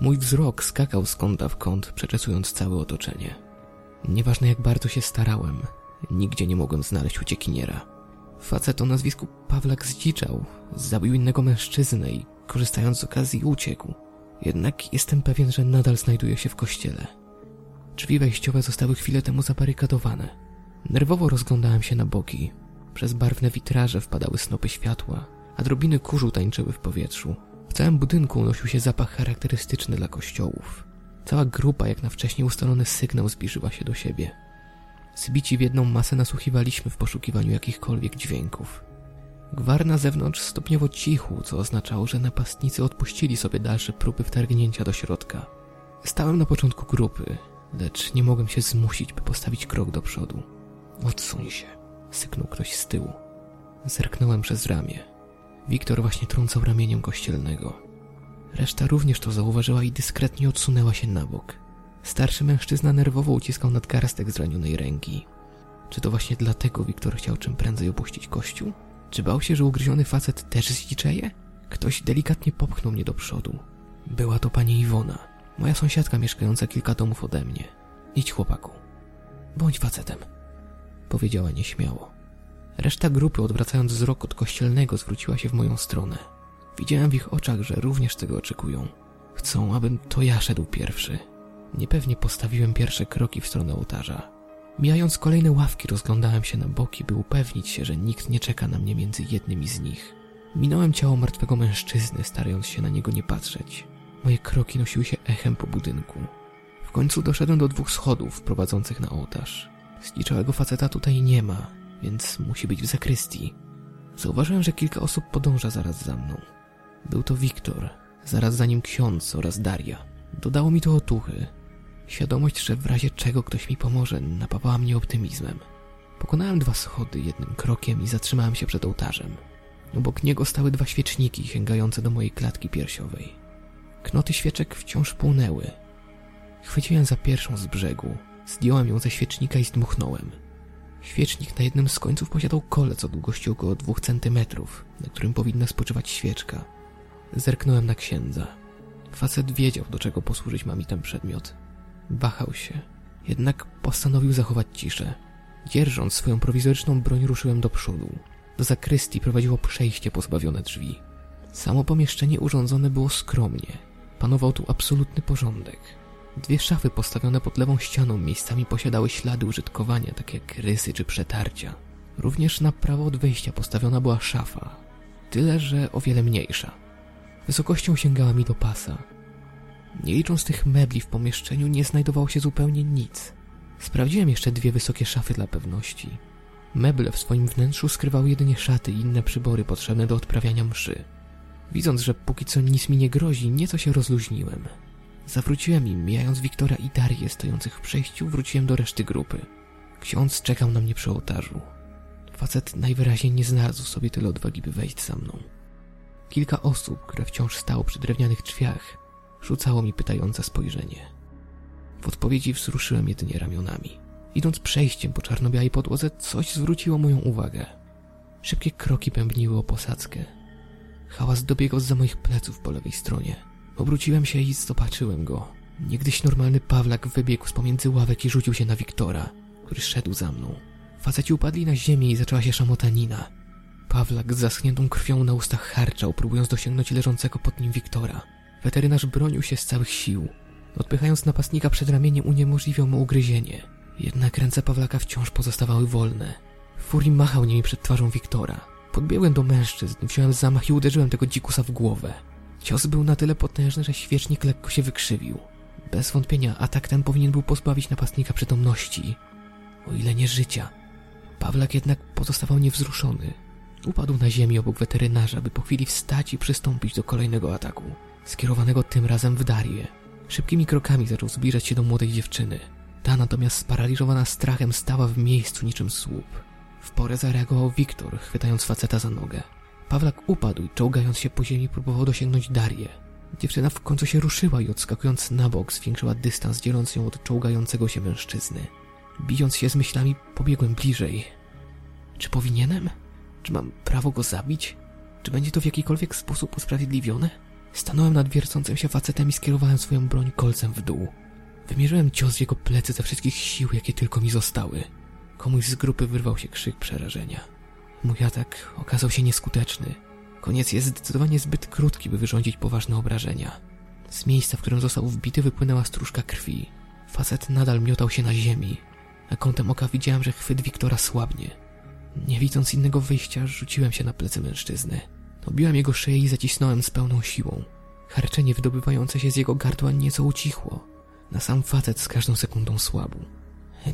Mój wzrok skakał z kąta w kąt, przeczesując całe otoczenie. Nieważne jak bardzo się starałem, nigdzie nie mogłem znaleźć uciekiniera. Facet o nazwisku Pawlak zdziczał, zabił innego mężczyznę i korzystając z okazji uciekł. Jednak jestem pewien, że nadal znajduje się w kościele. Drzwi wejściowe zostały chwilę temu zabarykadowane. Nerwowo rozglądałem się na boki. Przez barwne witraże wpadały snopy światła, a drobiny kurzu tańczyły w powietrzu. W całym budynku unosił się zapach charakterystyczny dla kościołów. Cała grupa, jak na wcześniej ustalony sygnał, zbliżyła się do siebie. Zbici w jedną masę nasłuchiwaliśmy w poszukiwaniu jakichkolwiek dźwięków. Gwar na zewnątrz stopniowo cichł, co oznaczało, że napastnicy odpuścili sobie dalsze próby wtargnięcia do środka. Stałem na początku grupy, lecz nie mogłem się zmusić, by postawić krok do przodu. Odsuń się, syknął ktoś z tyłu. Zerknąłem przez ramię. Wiktor właśnie trącał ramieniem kościelnego. Reszta również to zauważyła i dyskretnie odsunęła się na bok. Starszy mężczyzna nerwowo uciskał nadgarstek zranionej ręki. Czy to właśnie dlatego Wiktor chciał czym prędzej opuścić kościół? Czy bał się, że ugryziony facet też zdziczeje? Ktoś delikatnie popchnął mnie do przodu. Była to pani Iwona, moja sąsiadka mieszkająca kilka domów ode mnie. Idź, chłopaku. Bądź facetem, powiedziała nieśmiało. Reszta grupy, odwracając wzrok od kościelnego, zwróciła się w moją stronę. Widziałem w ich oczach, że również tego oczekują. Chcą, abym to ja szedł pierwszy. Niepewnie postawiłem pierwsze kroki w stronę ołtarza. Mijając kolejne ławki, rozglądałem się na boki, by upewnić się, że nikt nie czeka na mnie między jednymi z nich. Minąłem ciało martwego mężczyzny, starając się na niego nie patrzeć. Moje kroki nosiły się echem po budynku. W końcu doszedłem do dwóch schodów prowadzących na ołtarz. Zniczałego faceta tutaj nie ma, więc musi być w zakrystii. Zauważyłem, że kilka osób podąża zaraz za mną. Był to Wiktor, zaraz za nim ksiądz oraz Daria. Dodało mi to otuchy. Świadomość, że w razie czego ktoś mi pomoże, napawała mnie optymizmem. Pokonałem dwa schody jednym krokiem i zatrzymałem się przed ołtarzem. Obok niego stały dwa świeczniki sięgające do mojej klatki piersiowej. Knoty świeczek wciąż płonęły. Chwyciłem za pierwszą z brzegu, zdjąłem ją ze świecznika i zdmuchnąłem. Świecznik na jednym z końców posiadał kolec o długości około dwóch centymetrów, na którym powinna spoczywać świeczka. Zerknąłem na księdza. Facet wiedział, do czego posłużyć ma mi ten przedmiot. Wahał się, jednak postanowił zachować ciszę. Dzierżąc swoją prowizoryczną broń, ruszyłem do przodu. Do zakrystii prowadziło przejście pozbawione drzwi. Samo pomieszczenie urządzone było skromnie. Panował tu absolutny porządek. Dwie szafy postawione pod lewą ścianą miejscami posiadały ślady użytkowania, takie jak rysy czy przetarcia. Również na prawo od wejścia postawiona była szafa, tyle że o wiele mniejsza. Wysokością sięgała mi do pasa. Nie licząc tych mebli w pomieszczeniu nie znajdowało się zupełnie nic. Sprawdziłem jeszcze dwie wysokie szafy dla pewności. Meble w swoim wnętrzu skrywały jedynie szaty i inne przybory potrzebne do odprawiania mszy. Widząc, że póki co nic mi nie grozi, nieco się rozluźniłem. Zawróciłem i mijając Wiktora i Darię stojących w przejściu, wróciłem do reszty grupy. Ksiądz czekał na mnie przy ołtarzu. Facet najwyraźniej nie znalazł sobie tyle odwagi, by wejść za mną. Kilka osób, które wciąż stało przy drewnianych drzwiach, rzucało mi pytające spojrzenie. W odpowiedzi wzruszyłem jedynie ramionami. Idąc przejściem po czarno-białej podłodze, coś zwróciło moją uwagę. Szybkie kroki pębniły o posadzkę. Hałas dobiegał za moich pleców po lewej stronie. Obróciłem się i zobaczyłem go. Niegdyś normalny Pawlak wybiegł z pomiędzy ławek i rzucił się na Wiktora, który szedł za mną. Faceci upadli na ziemię i zaczęła się szamotanina. Pawlak z zaschniętą krwią na ustach harczał, próbując dosięgnąć leżącego pod nim Wiktora. Weterynarz bronił się z całych sił. Odpychając napastnika przed ramieniem uniemożliwiał mu ugryzienie. Jednak ręce Pawlaka wciąż pozostawały wolne. Furii machał nimi przed twarzą Wiktora. Podbiegłem do mężczyzn, wziąłem zamach i uderzyłem tego dzikusa w głowę. Cios był na tyle potężny, że świecznik lekko się wykrzywił. Bez wątpienia atak ten powinien był pozbawić napastnika przytomności, o ile nie życia. Pawlak jednak pozostawał niewzruszony. Upadł na ziemię obok weterynarza, by po chwili wstać i przystąpić do kolejnego ataku, skierowanego tym razem w Darię. Szybkimi krokami zaczął zbliżać się do młodej dziewczyny. Ta natomiast sparaliżowana strachem stała w miejscu niczym słup. W porę zareagował Wiktor, chwytając faceta za nogę. Pawlak upadł i czołgając się po ziemi próbował dosięgnąć Darię. Dziewczyna w końcu się ruszyła i odskakując na bok zwiększyła dystans dzieląc ją od czołgającego się mężczyzny. Bijąc się z myślami pobiegłem bliżej. Czy powinienem? Czy mam prawo go zabić? Czy będzie to w jakikolwiek sposób usprawiedliwione? Stanąłem nad wiercącym się facetem i skierowałem swoją broń kolcem w dół. Wymierzyłem cios w jego plecy ze wszystkich sił, jakie tylko mi zostały. Komuś z grupy wyrwał się krzyk przerażenia. Mój atak okazał się nieskuteczny. Koniec jest zdecydowanie zbyt krótki, by wyrządzić poważne obrażenia. Z miejsca, w którym został wbity, wypłynęła stróżka krwi. Facet nadal miotał się na ziemi. Na kątem oka widziałem, że chwyt Wiktora słabnie. Nie widząc innego wyjścia, rzuciłem się na plecy mężczyzny. Obiłem jego szyję i zacisnąłem z pełną siłą. Harczenie wydobywające się z jego gardła nieco ucichło. Na sam facet z każdą sekundą słabł.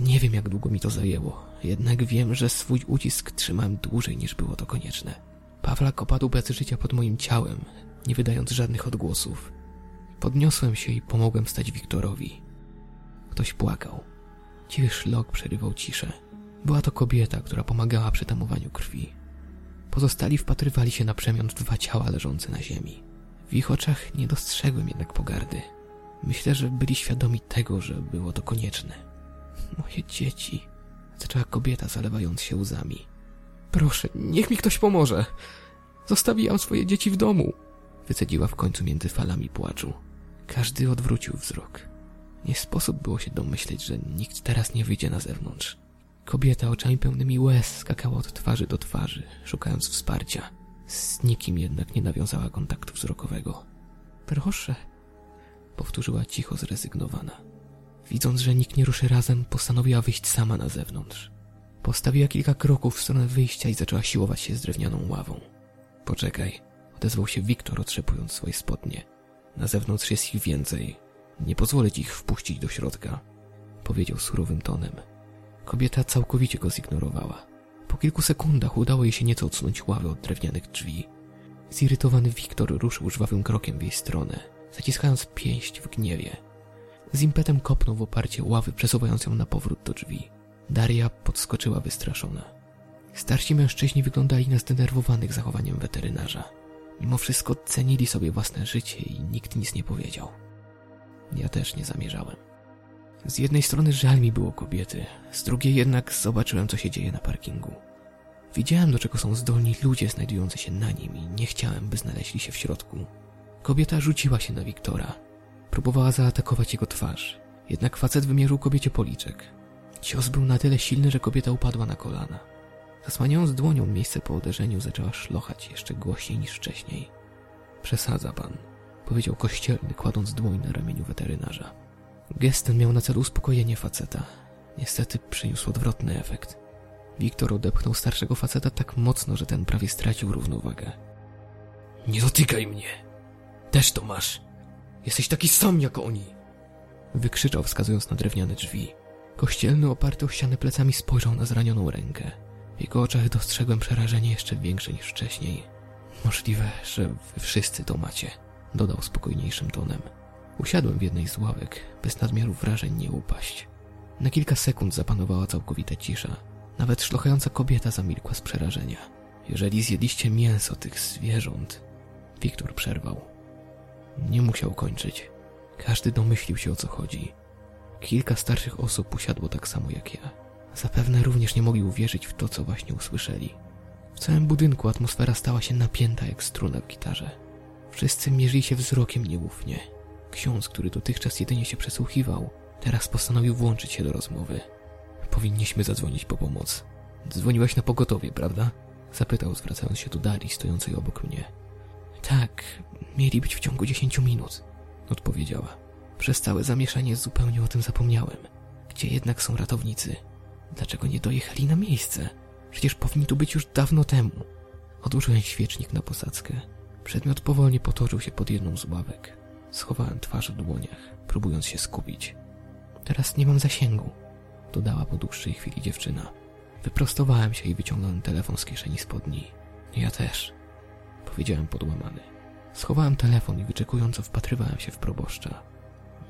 Nie wiem, jak długo mi to zajęło, jednak wiem, że swój ucisk trzymałem dłużej niż było to konieczne. Pawlak opadł bez życia pod moim ciałem, nie wydając żadnych odgłosów. Podniosłem się i pomogłem wstać Wiktorowi. Ktoś płakał. Cichy szlok przerywał ciszę. Była to kobieta, która pomagała przy tamowaniu krwi. Pozostali wpatrywali się na przemian w dwa ciała leżące na ziemi. W ich oczach nie dostrzegłem jednak pogardy. Myślę, że byli świadomi tego, że było to konieczne. Moje dzieci, zaczęła kobieta, zalewając się łzami. Proszę, niech mi ktoś pomoże. Zostawiłam swoje dzieci w domu, wycedziła w końcu między falami płaczu. Każdy odwrócił wzrok. Nie sposób było się domyśleć, że nikt teraz nie wyjdzie na zewnątrz. Kobieta oczami pełnymi łez skakała od twarzy do twarzy, szukając wsparcia. Z nikim jednak nie nawiązała kontaktu wzrokowego. Proszę, powtórzyła cicho zrezygnowana. Widząc, że nikt nie ruszy razem, postanowiła wyjść sama na zewnątrz. Postawiła kilka kroków w stronę wyjścia i zaczęła siłować się z drewnianą ławą. Poczekaj, odezwał się Wiktor, otrzepując swoje spodnie. Na zewnątrz jest ich więcej. Nie pozwolę ci ich wpuścić do środka, powiedział surowym tonem. Kobieta całkowicie go zignorowała. Po kilku sekundach udało jej się nieco odsunąć ławę od drewnianych drzwi. Zirytowany Wiktor ruszył żwawym krokiem w jej stronę, zaciskając pięść w gniewie. Z impetem kopnął w oparcie ławy, przesuwając ją na powrót do drzwi. Daria podskoczyła wystraszona. Starsi mężczyźni wyglądali na zdenerwowanych zachowaniem weterynarza. Mimo wszystko cenili sobie własne życie i nikt nic nie powiedział. Ja też nie zamierzałem. Z jednej strony żal mi było kobiety, z drugiej jednak zobaczyłem, co się dzieje na parkingu. Widziałem, do czego są zdolni ludzie znajdujący się na nim i nie chciałem, by znaleźli się w środku. Kobieta rzuciła się na Wiktora. Próbowała zaatakować jego twarz, jednak facet wymierzył kobiecie policzek. Cios był na tyle silny, że kobieta upadła na kolana. Zasłaniając dłonią miejsce po uderzeniu, zaczęła szlochać jeszcze głośniej niż wcześniej. Przesadza pan, powiedział kościelny, kładąc dłoń na ramieniu weterynarza. Gest ten miał na celu uspokojenie faceta. Niestety przyniósł odwrotny efekt. Wiktor odepchnął starszego faceta tak mocno, że ten prawie stracił równowagę. Nie dotykaj mnie! Też to masz! Jesteś taki sam jak oni! Wykrzyczał, wskazując na drewniane drzwi. Kościelny oparty o ścianę plecami spojrzał na zranioną rękę. W jego oczach dostrzegłem przerażenie jeszcze większe niż wcześniej. Możliwe, że wy wszyscy to macie, dodał spokojniejszym tonem. Usiadłem w jednej z ławek, bez nadmiaru wrażeń nie upaść. Na kilka sekund zapanowała całkowita cisza. Nawet szlochająca kobieta zamilkła z przerażenia. Jeżeli zjedliście mięso tych zwierząt... Wiktor przerwał. Nie musiał kończyć. Każdy domyślił się o co chodzi. Kilka starszych osób usiadło tak samo jak ja. Zapewne również nie mogli uwierzyć w to, co właśnie usłyszeli. W całym budynku atmosfera stała się napięta jak struna w gitarze. Wszyscy mierzyli się wzrokiem nieufnie. Ksiądz, który dotychczas jedynie się przesłuchiwał, teraz postanowił włączyć się do rozmowy. Powinniśmy zadzwonić po pomoc. Dzwoniłeś na pogotowie, prawda? Zapytał, zwracając się do Darii, stojącej obok mnie. Tak, mieli być w ciągu dziesięciu minut, odpowiedziała. Przez całe zamieszanie zupełnie o tym zapomniałem. Gdzie jednak są ratownicy? Dlaczego nie dojechali na miejsce? Przecież powinni tu być już dawno temu. Odłożyłem świecznik na posadzkę. Przedmiot powolnie potoczył się pod jedną z ławek. Schowałem twarz w dłoniach, próbując się skupić. Teraz nie mam zasięgu, dodała po dłuższej chwili dziewczyna. Wyprostowałem się i wyciągnąłem telefon z kieszeni spodni. Ja też, powiedziałem podłamany. Schowałem telefon i wyczekująco wpatrywałem się w proboszcza.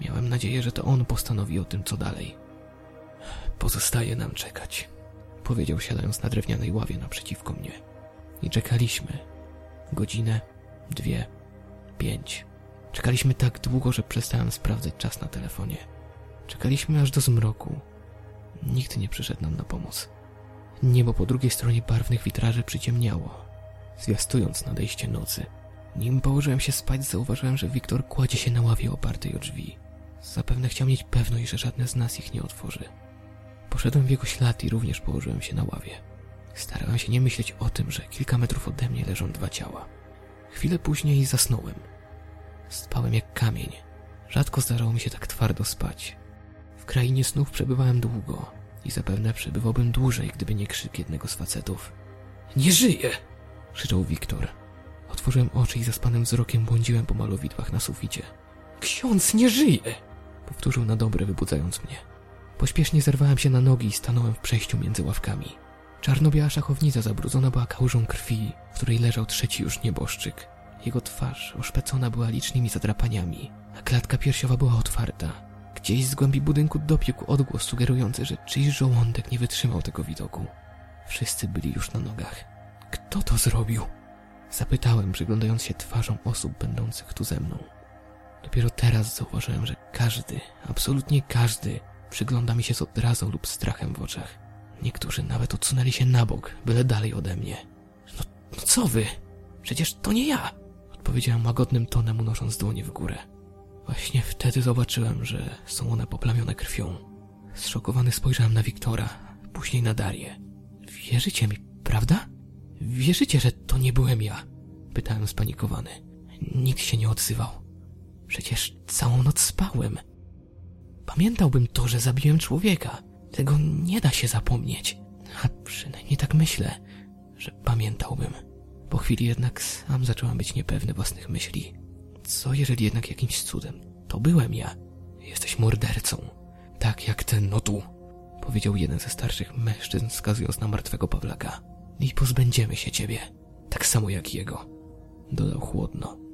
Miałem nadzieję, że to on postanowi o tym, co dalej. Pozostaje nam czekać, powiedział siadając na drewnianej ławie naprzeciwko mnie. I czekaliśmy. Godzinę, dwie, pięć. Czekaliśmy tak długo, że przestałem sprawdzać czas na telefonie. Czekaliśmy aż do zmroku. Nikt nie przyszedł nam na pomoc. Niebo po drugiej stronie barwnych witraży przyciemniało, zwiastując nadejście nocy. Nim położyłem się spać, zauważyłem, że Wiktor kładzie się na ławie opartej o drzwi. Zapewne chciał mieć pewność, że żadne z nas ich nie otworzy. Poszedłem w jego ślad i również położyłem się na ławie. Starałem się nie myśleć o tym, że kilka metrów ode mnie leżą dwa ciała. Chwilę później zasnąłem. Spałem jak kamień. Rzadko zdarzało mi się tak twardo spać. W krainie snów przebywałem długo i zapewne przebywałbym dłużej, gdyby nie krzyk jednego z facetów. Nie żyje! Krzyczał Wiktor. Otworzyłem oczy i zaspanym wzrokiem błądziłem po malowidłach na suficie. Ksiądz nie żyje! Powtórzył na dobre, wybudzając mnie. Pośpiesznie zerwałem się na nogi i stanąłem w przejściu między ławkami. Czarno-biała szachownica zabrudzona była kałużą krwi, w której leżał trzeci już nieboszczyk. Jego twarz oszpecona była licznymi zadrapaniami, a klatka piersiowa była otwarta. Gdzieś z głębi budynku dopiekł odgłos sugerujący, że czyjś żołądek nie wytrzymał tego widoku. Wszyscy byli już na nogach. Kto to zrobił? Zapytałem, przyglądając się twarzom osób będących tu ze mną. Dopiero teraz zauważyłem, że każdy, absolutnie każdy, przygląda mi się z odrazą lub strachem w oczach. Niektórzy nawet odsunęli się na bok, byle dalej ode mnie. No, no co wy? Przecież to nie ja! Odpowiedziałem łagodnym tonem, unosząc dłonie w górę. Właśnie wtedy zobaczyłem, że są one poplamione krwią. Zszokowany spojrzałem na Wiktora, później na Darię. Wierzycie mi, prawda? Wierzycie, że to nie byłem ja? Pytałem spanikowany. Nikt się nie odzywał. Przecież całą noc spałem. Pamiętałbym to, że zabiłem człowieka. Tego nie da się zapomnieć. A przynajmniej tak myślę, że pamiętałbym. Po chwili jednak sam zacząłem być niepewny własnych myśli. Co jeżeli jednak jakimś cudem to byłem ja? Jesteś mordercą. Tak jak ten no tu, powiedział jeden ze starszych mężczyzn, wskazując na martwego Pawlaka. I pozbędziemy się ciebie, tak samo jak jego. Dodał chłodno.